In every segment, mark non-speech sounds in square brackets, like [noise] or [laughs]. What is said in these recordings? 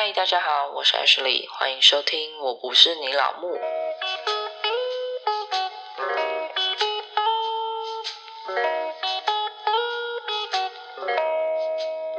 嗨，大家好，我是 Ashley，欢迎收听《我不是你老木》。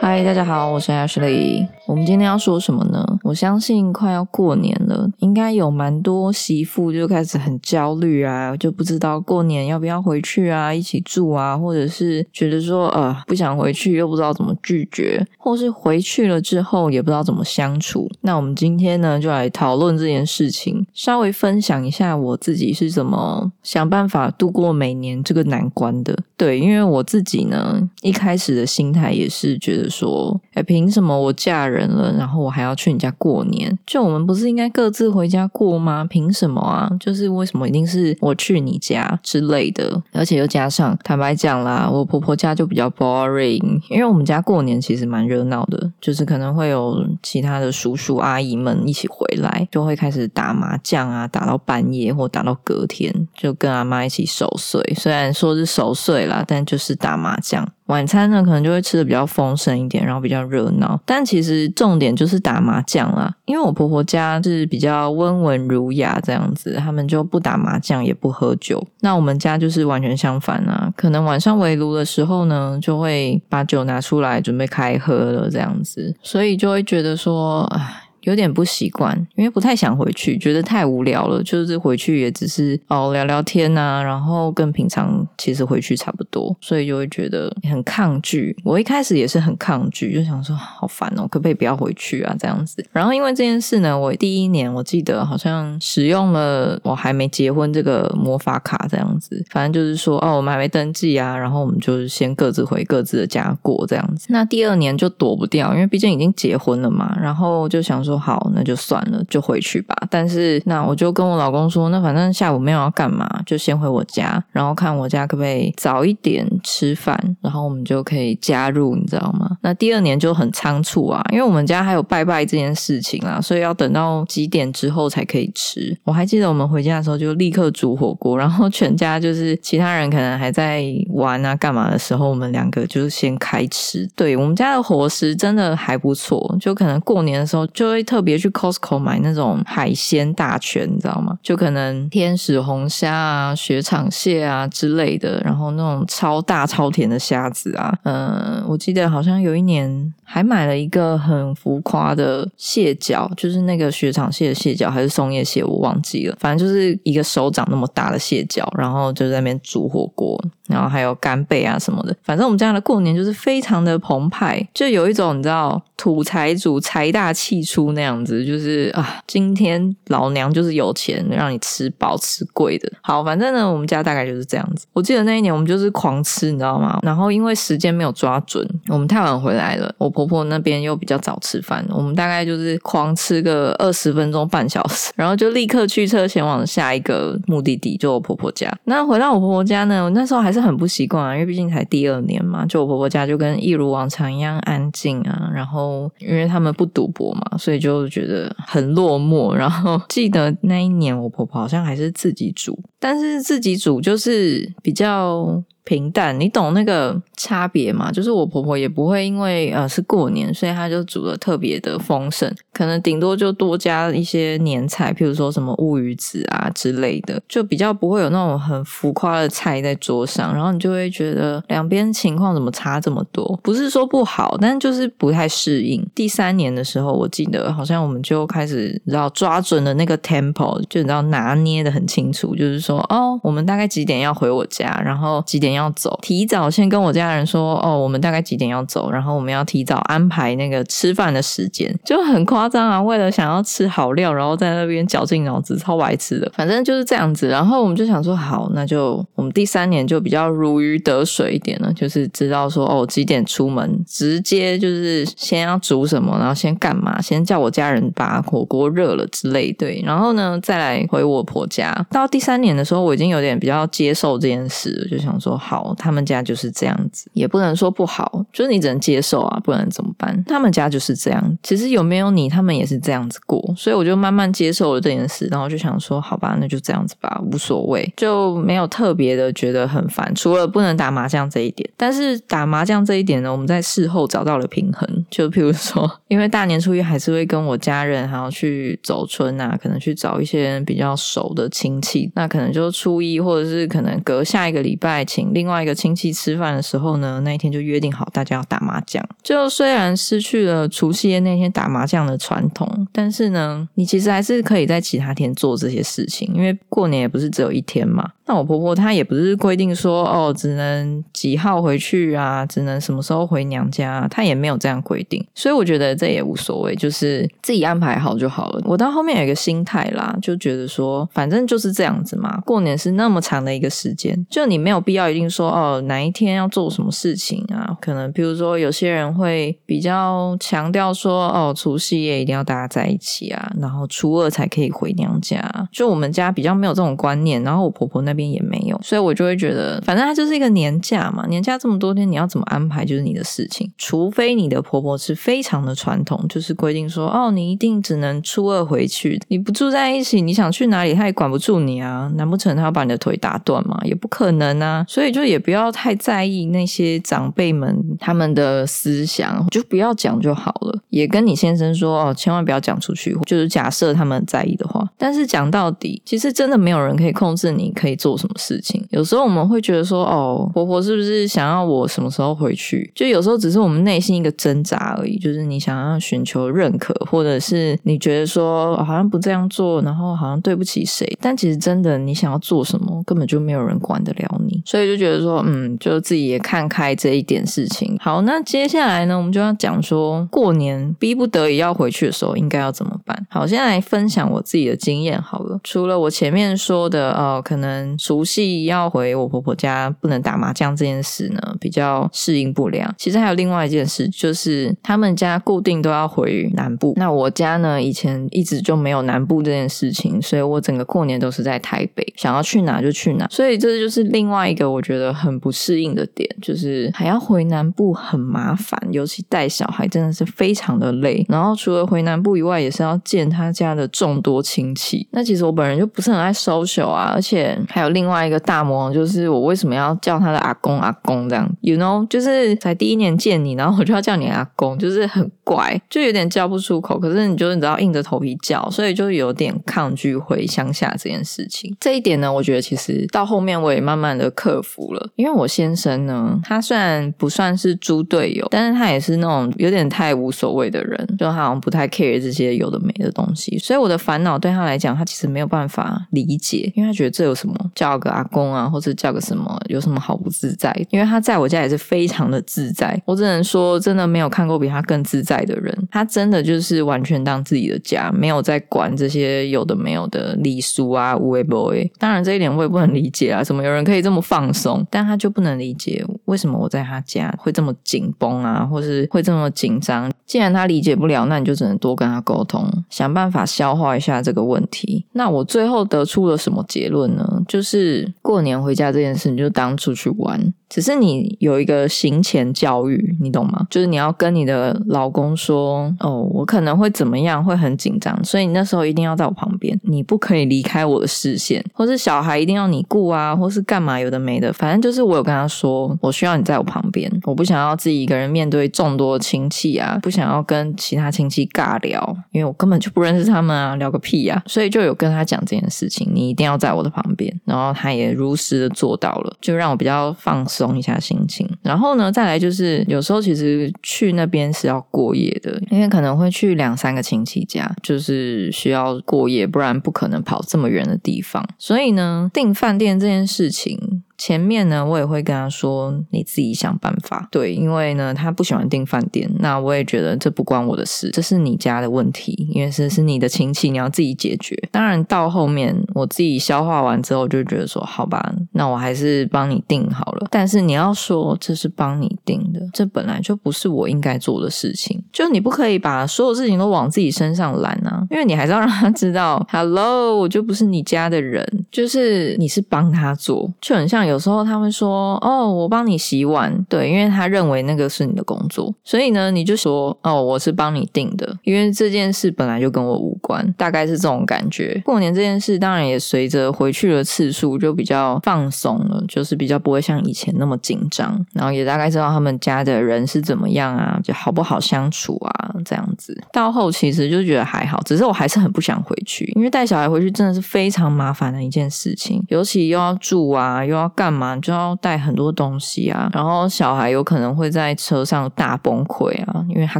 嗨，大家好，我是 Ashley。我们今天要说什么呢？我相信快要过年了，应该有蛮多媳妇就开始很焦虑啊，就不知道过年要不要回去啊，一起住啊，或者是觉得说呃不想回去，又不知道怎么拒绝，或是回去了之后也不知道怎么相处。那我们今天呢，就来讨论这件事情，稍微分享一下我自己是怎么想办法度过每年这个难关的。对，因为我自己呢，一开始的心态也是觉得说，哎，凭什么我嫁人了，然后我还要去你家过年？就我们不是应该各自回家过吗？凭什么啊？就是为什么一定是我去你家之类的？而且又加上，坦白讲啦，我婆婆家就比较 boring，因为我们家过年其实蛮热闹的，就是可能会有其他的叔叔阿姨们一起回来，就会开始打麻将啊，打到半夜或打到隔天，就跟阿妈一起守岁。虽然说是守岁啦，但就是打麻将。晚餐呢，可能就会吃的比较丰盛一点，然后比较热闹。但其实重点就是打麻将啦，因为我婆婆家是比较温文儒雅这样子，他们就不打麻将，也不喝酒。那我们家就是完全相反啊，可能晚上围炉的时候呢，就会把酒拿出来准备开喝了这样子，所以就会觉得说，唉。有点不习惯，因为不太想回去，觉得太无聊了。就是回去也只是哦聊聊天呐，然后跟平常其实回去差不多，所以就会觉得很抗拒。我一开始也是很抗拒，就想说好烦哦，可不可以不要回去啊这样子。然后因为这件事呢，我第一年我记得好像使用了我还没结婚这个魔法卡这样子，反正就是说哦我们还没登记啊，然后我们就是先各自回各自的家过这样子。那第二年就躲不掉，因为毕竟已经结婚了嘛，然后就想说。说好，那就算了，就回去吧。但是那我就跟我老公说，那反正下午没有要干嘛，就先回我家，然后看我家可不可以早一点吃饭，然后我们就可以加入，你知道吗？那第二年就很仓促啊，因为我们家还有拜拜这件事情啊，所以要等到几点之后才可以吃。我还记得我们回家的时候就立刻煮火锅，然后全家就是其他人可能还在玩啊干嘛的时候，我们两个就是先开吃。对我们家的伙食真的还不错，就可能过年的时候就会。特别去 Costco 买那种海鲜大全，你知道吗？就可能天使红虾啊、雪场蟹啊之类的，然后那种超大超甜的虾子啊。嗯，我记得好像有一年还买了一个很浮夸的蟹脚，就是那个雪场蟹的蟹脚还是松叶蟹，我忘记了。反正就是一个手掌那么大的蟹脚，然后就在那边煮火锅，然后还有干贝啊什么的。反正我们家的过年就是非常的澎湃，就有一种你知道土财主财大气粗。那样子就是啊，今天老娘就是有钱，让你吃饱吃贵的。好，反正呢，我们家大概就是这样子。我记得那一年我们就是狂吃，你知道吗？然后因为时间没有抓准，我们太晚回来了，我婆婆婆那边又比较早吃饭，我们大概就是狂吃个二十分钟半小时，然后就立刻驱车前往下一个目的地，就我婆婆家。那回到我婆婆家呢，我那时候还是很不习惯啊，因为毕竟才第二年嘛，就我婆婆家就跟一如往常一样安静啊，然后因为他们不赌博嘛，所以。就觉得很落寞，然后记得那一年我婆婆好像还是自己煮，但是自己煮就是比较。平淡，你懂那个差别吗？就是我婆婆也不会因为呃是过年，所以她就煮的特别的丰盛，可能顶多就多加一些年菜，譬如说什么乌鱼子啊之类的，就比较不会有那种很浮夸的菜在桌上，然后你就会觉得两边情况怎么差这么多？不是说不好，但就是不太适应。第三年的时候，我记得好像我们就开始然后抓准了那个 tempo，就你知道拿捏的很清楚，就是说哦，我们大概几点要回我家，然后几点。要走，提早先跟我家人说哦，我们大概几点要走，然后我们要提早安排那个吃饭的时间，就很夸张啊！为了想要吃好料，然后在那边绞尽脑汁，超白痴的。[laughs] 反正就是这样子，然后我们就想说，好，那就我们第三年就比较如鱼得水一点了，就是知道说哦几点出门，直接就是先要煮什么，然后先干嘛，先叫我家人把火锅热了之类，对，然后呢再来回我婆家。到第三年的时候，我已经有点比较接受这件事，就想说。好，他们家就是这样子，也不能说不好，就是你只能接受啊，不能怎么办？他们家就是这样，其实有没有你，他们也是这样子过，所以我就慢慢接受了这件事，然后就想说，好吧，那就这样子吧，无所谓，就没有特别的觉得很烦，除了不能打麻将这一点。但是打麻将这一点呢，我们在事后找到了平衡，就譬如说，因为大年初一还是会跟我家人还要去走村啊，可能去找一些比较熟的亲戚，那可能就初一或者是可能隔下一个礼拜请另外一个亲戚吃饭的时候呢，那一天就约定好大家要打麻将。就虽然失去了除夕夜那天打麻将的传统，但是呢，你其实还是可以在其他天做这些事情，因为过年也不是只有一天嘛。那我婆婆她也不是规定说哦，只能几号回去啊，只能什么时候回娘家，她也没有这样规定，所以我觉得这也无所谓，就是自己安排好就好了。我到后面有一个心态啦，就觉得说，反正就是这样子嘛，过年是那么长的一个时间，就你没有必要一定 [laughs] 说哦，哪一天要做什么事情啊？可能比如说有些人会比较强调说哦，除夕夜一定要大家在一起啊，然后初二才可以回娘家。就我们家比较没有这种观念，然后我婆婆那。边也没有，所以我就会觉得，反正它就是一个年假嘛，年假这么多天，你要怎么安排就是你的事情。除非你的婆婆是非常的传统，就是规定说，哦，你一定只能初二回去，你不住在一起，你想去哪里，他也管不住你啊。难不成他要把你的腿打断吗？也不可能啊。所以就也不要太在意那些长辈们他们的思想，就不要讲就好了。也跟你先生说，哦，千万不要讲出去。就是假设他们在意的话，但是讲到底，其实真的没有人可以控制你，可以。做什么事情？有时候我们会觉得说，哦，婆婆是不是想要我什么时候回去？就有时候只是我们内心一个挣扎而已，就是你想要寻求认可，或者是你觉得说好像不这样做，然后好像对不起谁。但其实真的，你想要做什么，根本就没有人管得了你。所以就觉得说，嗯，就自己也看开这一点事情。好，那接下来呢，我们就要讲说，过年逼不得已要回去的时候，应该要怎么办？好，先来分享我自己的经验好了。除了我前面说的，呃，可能。熟悉要回我婆婆家，不能打麻将这件事呢，比较适应不良。其实还有另外一件事，就是他们家固定都要回南部。那我家呢，以前一直就没有南部这件事情，所以我整个过年都是在台北，想要去哪就去哪。所以这就是另外一个我觉得觉得很不适应的点，就是还要回南部很麻烦，尤其带小孩真的是非常的累。然后除了回南部以外，也是要见他家的众多亲戚。那其实我本人就不是很爱 social 啊，而且还。有另外一个大魔王，就是我为什么要叫他的阿公阿公这样？You know，就是才第一年见你，然后我就要叫你阿公，就是很怪，就有点叫不出口。可是你就是你知道硬着头皮叫，所以就有点抗拒回乡下这件事情。这一点呢，我觉得其实到后面我也慢慢的克服了。因为我先生呢，他虽然不算是猪队友，但是他也是那种有点太无所谓的人，就好像不太 care 这些有的没的东西。所以我的烦恼对他来讲，他其实没有办法理解，因为他觉得这有什么？叫个阿公啊，或者叫个什么，有什么好不自在？因为他在我家也是非常的自在，我只能说，真的没有看过比他更自在的人。他真的就是完全当自己的家，没有在管这些有的没有的礼俗啊、无为 boy。当然这一点我也不能理解啊，怎么有人可以这么放肆但他就不能理解为什么我在他家会这么紧绷啊，或是会这么紧张。既然他理解不了，那你就只能多跟他沟通，想办法消化一下这个问题。那我最后得出了什么结论呢？就。是过年回家这件事，你就当出去玩。只是你有一个行前教育，你懂吗？就是你要跟你的老公说：“哦，我可能会怎么样，会很紧张，所以你那时候一定要在我旁边，你不可以离开我的视线，或是小孩一定要你顾啊，或是干嘛有的没的，反正就是我有跟他说，我需要你在我旁边，我不想要自己一个人面对众多亲戚啊，不想要跟其他亲戚尬聊，因为我根本就不认识他们啊，聊个屁呀！所以就有跟他讲这件事情，你一定要在我的旁边，然后他也如实的做到了，就让我比较放松。一下心情，然后呢，再来就是有时候其实去那边是要过夜的，因为可能会去两三个亲戚家，就是需要过夜，不然不可能跑这么远的地方。所以呢，订饭店这件事情。前面呢，我也会跟他说，你自己想办法。对，因为呢，他不喜欢订饭店，那我也觉得这不关我的事，这是你家的问题，因为这是你的亲戚，你要自己解决。当然，到后面我自己消化完之后，就觉得说，好吧，那我还是帮你订好了。但是你要说这是帮你订的，这本来就不是我应该做的事情，就你不可以把所有事情都往自己身上揽啊，因为你还是要让他知道，Hello，我就不是你家的人，就是你是帮他做，就很像有。有时候他们说哦，我帮你洗碗，对，因为他认为那个是你的工作，所以呢，你就说哦，我是帮你订的，因为这件事本来就跟我无关，大概是这种感觉。过年这件事当然也随着回去的次数就比较放松了，就是比较不会像以前那么紧张，然后也大概知道他们家的人是怎么样啊，就好不好相处啊，这样子。到后其实就觉得还好，只是我还是很不想回去，因为带小孩回去真的是非常麻烦的一件事情，尤其又要住啊，又要干嘛，就要带很多东西啊，然后小孩有可能会在车上大崩溃啊，因为他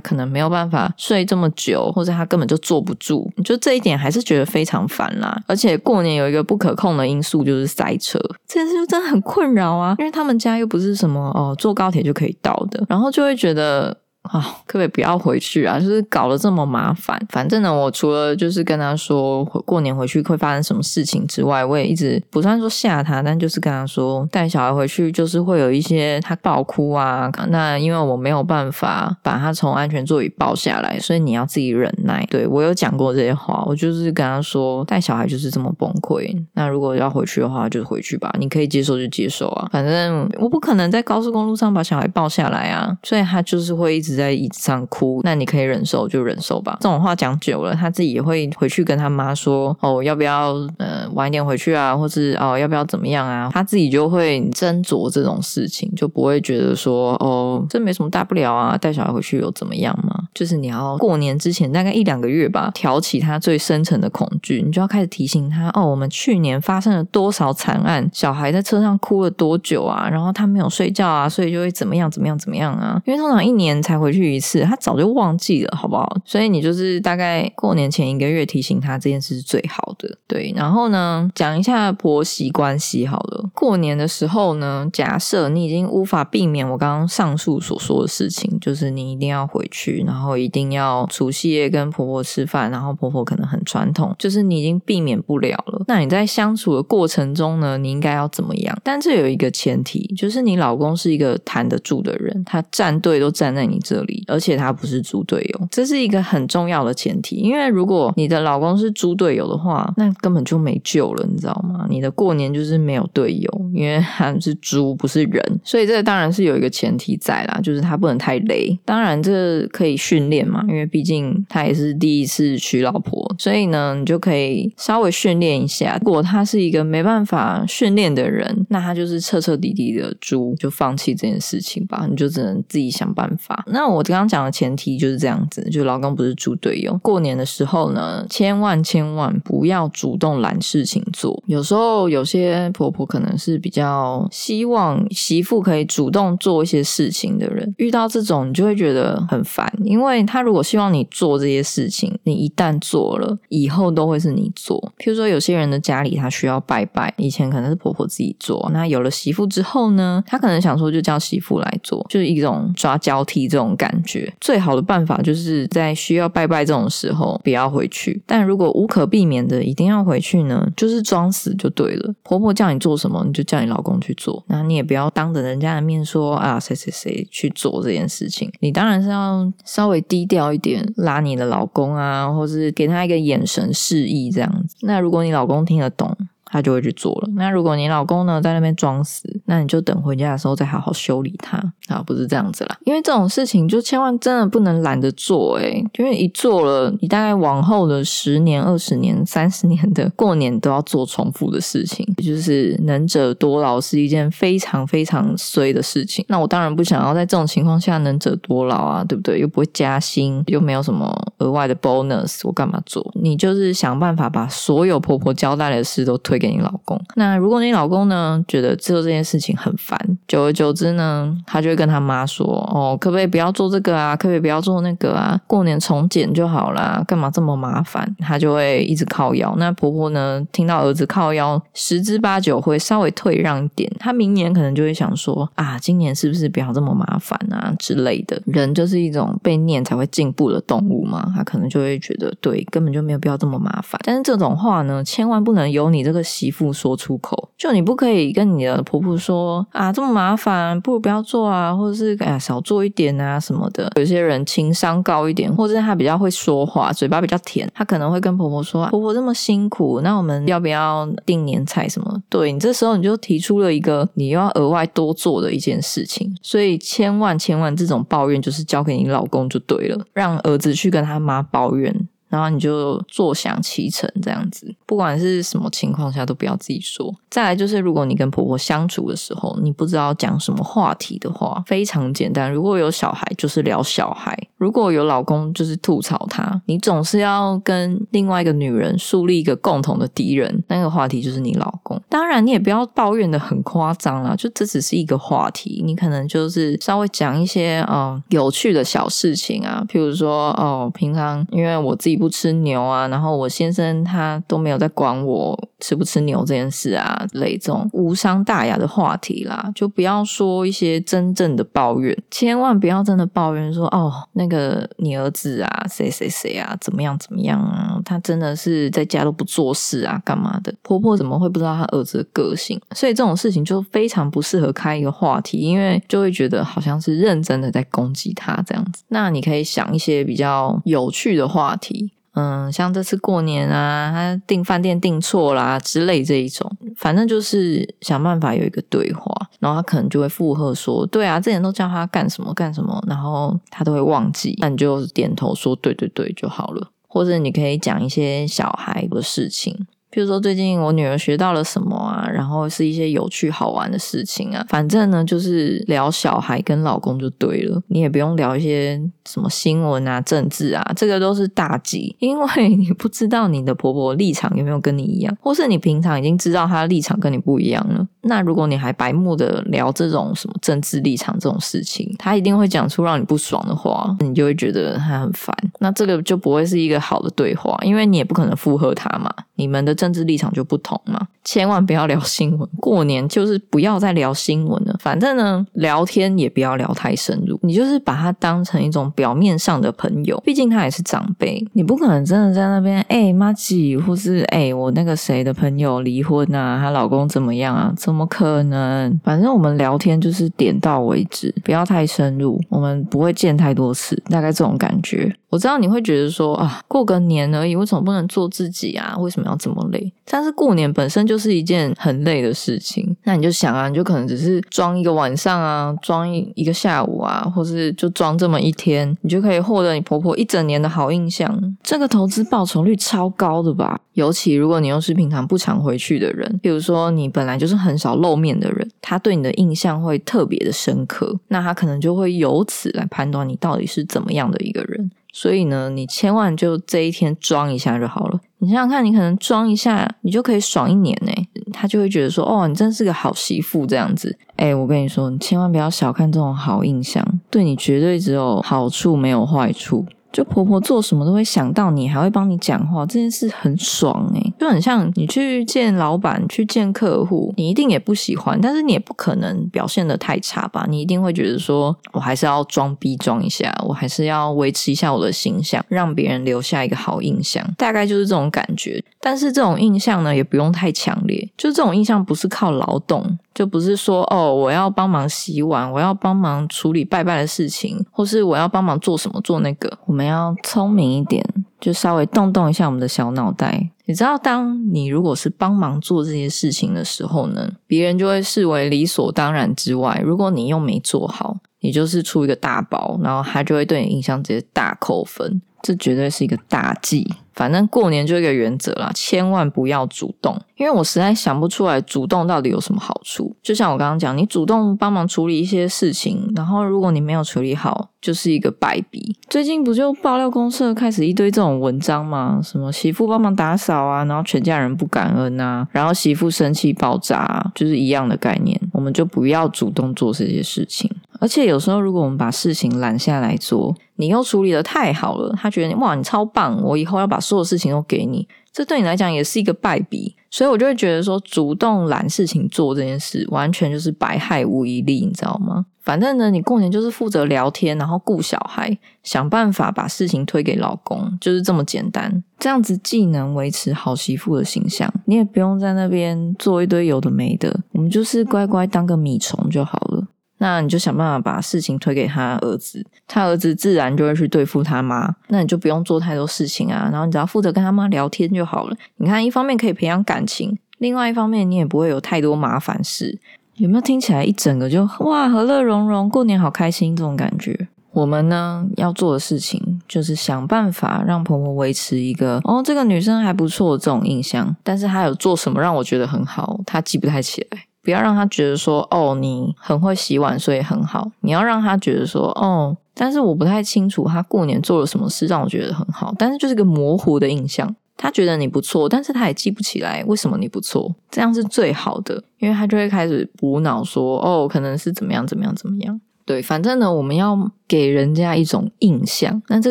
可能没有办法睡这么久，或者他根本就坐不住，就这一点还是觉得非常烦啦。而且过年有一个不可控的因素就是塞车，这件事就真的很困扰啊，因为他们家又不是什么哦坐高铁就可以到的，然后就会觉得。啊，可不可以不要回去啊？就是搞得这么麻烦。反正呢，我除了就是跟他说过年回去会发生什么事情之外，我也一直不算说吓他，但就是跟他说带小孩回去就是会有一些他爆哭啊。那因为我没有办法把他从安全座椅抱下来，所以你要自己忍耐。对我有讲过这些话，我就是跟他说带小孩就是这么崩溃。那如果要回去的话，就回去吧，你可以接受就接受啊。反正我不可能在高速公路上把小孩抱下来啊，所以他就是会一直直。在椅子上哭，那你可以忍受就忍受吧。这种话讲久了，他自己也会回去跟他妈说：“哦，要不要呃晚一点回去啊？或是哦要不要怎么样啊？”他自己就会斟酌这种事情，就不会觉得说：“哦，这没什么大不了啊，带小孩回去有怎么样吗？”就是你要过年之前大概一两个月吧，挑起他最深层的恐惧，你就要开始提醒他：“哦，我们去年发生了多少惨案？小孩在车上哭了多久啊？然后他没有睡觉啊，所以就会怎么样怎么样怎么样啊？因为通常一年才。回去一次，他早就忘记了，好不好？所以你就是大概过年前一个月提醒他这件事是最好的。对，然后呢，讲一下婆媳关系好了。过年的时候呢，假设你已经无法避免我刚刚上述所说的事情，就是你一定要回去，然后一定要除夕夜跟婆婆吃饭，然后婆婆可能很传统，就是你已经避免不了了。那你在相处的过程中呢，你应该要怎么样？但这有一个前提，就是你老公是一个谈得住的人，他站队都站在你。这里，而且他不是猪队友，这是一个很重要的前提。因为如果你的老公是猪队友的话，那根本就没救了，你知道吗？你的过年就是没有队友，因为 [laughs] 他是猪，不是人，所以这当然是有一个前提在啦，就是他不能太累。当然，这可以训练嘛，因为毕竟他也是第一次娶老婆，所以呢，你就可以稍微训练一下。如果他是一个没办法训练的人，那他就是彻彻底底的猪，就放弃这件事情吧，你就只能自己想办法。那那我刚刚讲的前提就是这样子，就老公不是猪队友。过年的时候呢，千万千万不要主动揽事情做。有时候有些婆婆可能是比较希望媳妇可以主动做一些事情的人，遇到这种你就会觉得很烦，因为她如果希望你做这些事情，你一旦做了，以后都会是你做。譬如说有些人的家里他需要拜拜，以前可能是婆婆自己做，那有了媳妇之后呢，他可能想说就叫媳妇来做，就是一种抓交替这种。感觉最好的办法就是在需要拜拜这种时候不要回去，但如果无可避免的一定要回去呢，就是装死就对了。婆婆叫你做什么，你就叫你老公去做，那你也不要当着人家的面说啊谁谁谁去做这件事情。你当然是要稍微低调一点，拉你的老公啊，或是给他一个眼神示意这样子。那如果你老公听得懂。他就会去做了。那如果你老公呢在那边装死，那你就等回家的时候再好好修理他啊，不是这样子啦。因为这种事情就千万真的不能懒得做诶，因为一做了，你大概往后的十年、二十年、[laughs] 三十年的过年都要做重复的事情，也就是能者多劳是一件非常非常衰的事情。那我当然不想要在这种情况下能者多劳啊，对不对？又不会加薪，又没有什么额外的 bonus，我干嘛做？你就是想办法把所有婆婆交代的事都推。给你老公。那如果你老公呢，觉得做这件事情很烦，久而久之呢，他就会跟他妈说：“哦，可不可以不要做这个啊？可不可以不要做那个啊？过年重剪就好啦，干嘛这么麻烦？”他就会一直靠腰。那婆婆呢，听到儿子靠腰，十之八九会稍微退让一点。他明年可能就会想说：“啊，今年是不是不要这么麻烦啊之类的？”人就是一种被念才会进步的动物嘛，他可能就会觉得对，根本就没有必要这么麻烦。但是这种话呢，千万不能由你这个。媳妇说出口。就你不可以跟你的婆婆说啊，这么麻烦，不如不要做啊，或者是哎呀少做一点啊什么的。有些人情商高一点，或者是他比较会说话，嘴巴比较甜，他可能会跟婆婆说：“婆婆这么辛苦，那我们要不要订年菜什么？”对你这时候你就提出了一个你又要额外多做的一件事情，所以千万千万这种抱怨就是交给你老公就对了，让儿子去跟他妈抱怨。然后你就坐享其成，这样子，不管是什么情况下都不要自己说。再来就是，如果你跟婆婆相处的时候，你不知道讲什么话题的话，非常简单。如果有小孩，就是聊小孩；如果有老公，就是吐槽他。你总是要跟另外一个女人树立一个共同的敌人，那个话题就是你老公。当然，你也不要抱怨的很夸张啦，就这只是一个话题，你可能就是稍微讲一些嗯有趣的小事情啊，譬如说哦，平常因为我自己。不吃牛啊，然后我先生他都没有在管我吃不吃牛这件事啊，类这种无伤大雅的话题啦，就不要说一些真正的抱怨，千万不要真的抱怨说哦，那个你儿子啊，谁谁谁啊，怎么样怎么样啊，他真的是在家都不做事啊，干嘛的？婆婆怎么会不知道他儿子的个性？所以这种事情就非常不适合开一个话题，因为就会觉得好像是认真的在攻击他这样子。那你可以想一些比较有趣的话题。嗯，像这次过年啊，他订饭店订错啦之类这一种，反正就是想办法有一个对话，然后他可能就会附和说：“对啊，之前都叫他干什么干什么，然后他都会忘记。”那你就点头说：“对对对”就好了。或者你可以讲一些小孩的事情。比如说最近我女儿学到了什么啊，然后是一些有趣好玩的事情啊，反正呢就是聊小孩跟老公就对了，你也不用聊一些什么新闻啊、政治啊，这个都是大忌，因为 [laughs] 你不知道你的婆婆立场有没有跟你一样，或是你平常已经知道她的立场跟你不一样了。那如果你还白目的聊这种什么政治立场这种事情，她一定会讲出让你不爽的话，你就会觉得她很烦。那这个就不会是一个好的对话，因为你也不可能附和她嘛，你们的政治立场就不同嘛。千万不要聊新闻，过年就是不要再聊新闻了。反正呢，聊天也不要聊太深入，你就是把他当成一种表面上的朋友，毕竟他也是长辈，你不可能真的在那边哎妈吉，或是哎我那个谁的朋友离婚啊，她老公怎么样啊？怎么可能？反正我们聊天就是点到为止，不要太深入。我们不会见太多次，大概这种感觉。我知道你会觉得说啊，过个年而已，为什么不能做自己啊？为什么要这么累？但是过年本身就是一件很累的事情。那你就想啊，你就可能只是装一个晚上啊，装一一个下午啊，或是就装这么一天，你就可以获得你婆婆一整年的好印象。这个投资报酬率超高的吧？尤其如果你又是平常不常回去的人，比如说你本来就是很少露面的人，他对你的印象会特别的深刻，那他可能就会由此来判断你到底是怎么样的一个人。所以呢，你千万就这一天装一下就好了。你想想看，你可能装一下，你就可以爽一年呢。他就会觉得说，哦，你真是个好媳妇这样子。哎，我跟你说，你千万不要小看这种好印象，对你绝对只有好处没有坏处。就婆婆做什么都会想到你，还会帮你讲话，这件事很爽诶就很像你去见老板、去见客户，你一定也不喜欢，但是你也不可能表现的太差吧？你一定会觉得说，我还是要装逼装一下，我还是要维持一下我的形象，让别人留下一个好印象，大概就是这种感觉。但是这种印象呢，也不用太强烈，就这种印象不是靠劳动。就不是说哦，我要帮忙洗碗，我要帮忙处理拜拜的事情，或是我要帮忙做什么做那个。我们要聪明一点，就稍微动动一下我们的小脑袋。你知道，当你如果是帮忙做这些事情的时候呢，别人就会视为理所当然之外。如果你又没做好，你就是出一个大包，然后他就会对你印象直接大扣分。这绝对是一个大忌。反正过年就一个原则啦，千万不要主动，因为我实在想不出来主动到底有什么好处。就像我刚刚讲，你主动帮忙处理一些事情，然后如果你没有处理好，就是一个败笔。最近不就爆料公社开始一堆这种文章吗？什么媳妇帮忙打扫啊，然后全家人不感恩啊，然后媳妇生气爆炸，就是一样的概念。我们就不要主动做这些事情。而且有时候，如果我们把事情揽下来做，你又处理的太好了，他觉得哇，你超棒，我以后要把所有事情都给你，这对你来讲也是一个败笔。所以我就会觉得说，主动揽事情做这件事，完全就是百害无一利，你知道吗？反正呢，你过年就是负责聊天，然后顾小孩，想办法把事情推给老公，就是这么简单。这样子既能维持好媳妇的形象，你也不用在那边做一堆有的没的，我们就是乖乖当个米虫就好了。那你就想办法把事情推给他儿子，他儿子自然就会去对付他妈。那你就不用做太多事情啊，然后你只要负责跟他妈聊天就好了。你看，一方面可以培养感情，另外一方面你也不会有太多麻烦事。有没有听起来一整个就哇和乐融融，过年好开心这种感觉？我们呢要做的事情就是想办法让婆婆维持一个哦这个女生还不错这种印象，但是她有做什么让我觉得很好，她记不太起来。不要让他觉得说哦，你很会洗碗，所以很好。你要让他觉得说哦，但是我不太清楚他过年做了什么事让我觉得很好，但是就是个模糊的印象。他觉得你不错，但是他也记不起来为什么你不错，这样是最好的，因为他就会开始补脑说哦，可能是怎么样怎么样怎么样。对，反正呢，我们要给人家一种印象，那这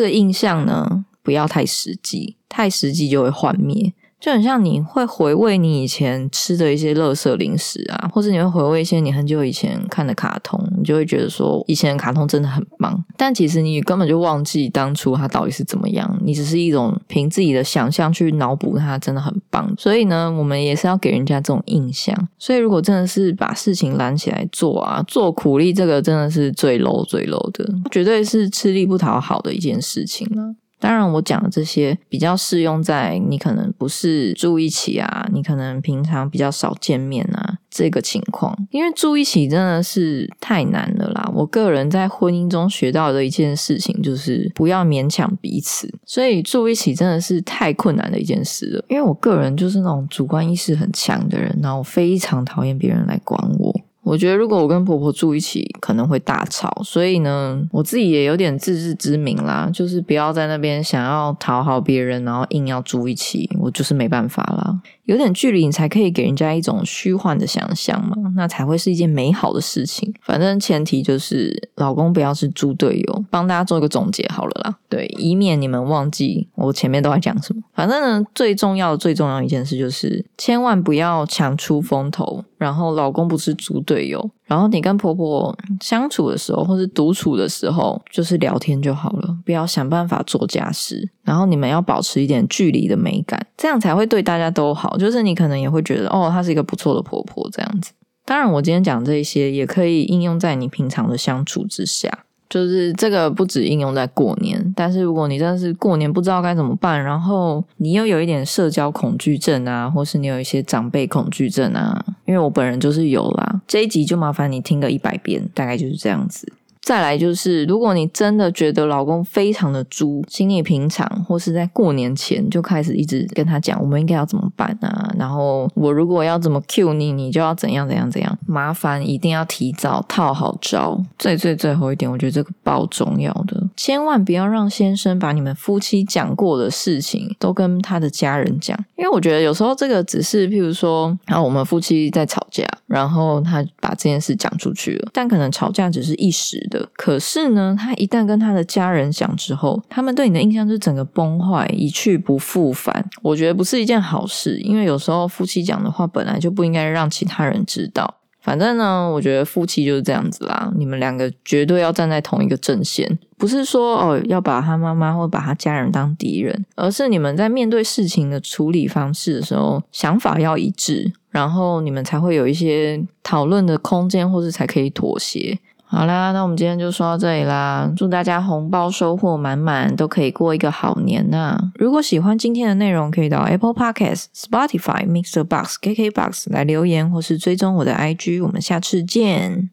个印象呢，不要太实际，太实际就会幻灭。就很像你会回味你以前吃的一些垃圾零食啊，或者你会回味一些你很久以前看的卡通，你就会觉得说以前的卡通真的很棒。但其实你根本就忘记当初它到底是怎么样，你只是一种凭自己的想象去脑补它真的很棒。所以呢，我们也是要给人家这种印象。所以如果真的是把事情揽起来做啊，做苦力这个真的是最 low 最 low 的，绝对是吃力不讨好的一件事情了。当然，我讲的这些比较适用在你可能不是住一起啊，你可能平常比较少见面啊这个情况，因为住一起真的是太难了啦。我个人在婚姻中学到的一件事情就是不要勉强彼此，所以住一起真的是太困难的一件事了。因为我个人就是那种主观意识很强的人，然后我非常讨厌别人来管我。我觉得如果我跟婆婆住一起，可能会大吵，所以呢，我自己也有点自知之明啦，就是不要在那边想要讨好别人，然后硬要住一起，我就是没办法啦。有点距离，你才可以给人家一种虚幻的想象嘛，那才会是一件美好的事情。反正前提就是老公不要是猪队友，帮大家做一个总结好了啦。对，以免你们忘记我前面都在讲什么。反正呢，最重要的、最重要一件事就是，千万不要抢出风头。然后老公不是猪队友。然后你跟婆婆相处的时候，或是独处的时候，就是聊天就好了，不要想办法做家事。然后你们要保持一点距离的美感，这样才会对大家都好。就是你可能也会觉得，哦，她是一个不错的婆婆这样子。当然，我今天讲这些也可以应用在你平常的相处之下。就是这个不止应用在过年，但是如果你真的是过年不知道该怎么办，然后你又有一点社交恐惧症啊，或是你有一些长辈恐惧症啊，因为我本人就是有啦，这一集就麻烦你听个一百遍，大概就是这样子。再来就是，如果你真的觉得老公非常的猪，心里平常，或是在过年前就开始一直跟他讲，我们应该要怎么办啊？然后我如果要怎么 cue 你，你就要怎样怎样怎样，麻烦一定要提早套好招。最最最后一点，我觉得这个包重要的，千万不要让先生把你们夫妻讲过的事情都跟他的家人讲，因为我觉得有时候这个只是，譬如说，啊，我们夫妻在吵架，然后他把这件事讲出去了，但可能吵架只是一时。的，可是呢，他一旦跟他的家人讲之后，他们对你的印象就整个崩坏，一去不复返。我觉得不是一件好事，因为有时候夫妻讲的话本来就不应该让其他人知道。反正呢，我觉得夫妻就是这样子啦，你们两个绝对要站在同一个阵线，不是说哦要把他妈妈或把他家人当敌人，而是你们在面对事情的处理方式的时候，想法要一致，然后你们才会有一些讨论的空间，或是才可以妥协。好啦，那我们今天就说到这里啦。祝大家红包收获满满，都可以过一个好年呐！如果喜欢今天的内容，可以到 Apple Podcast、Spotify、Mixer Box、KK Box 来留言，或是追踪我的 IG。我们下次见。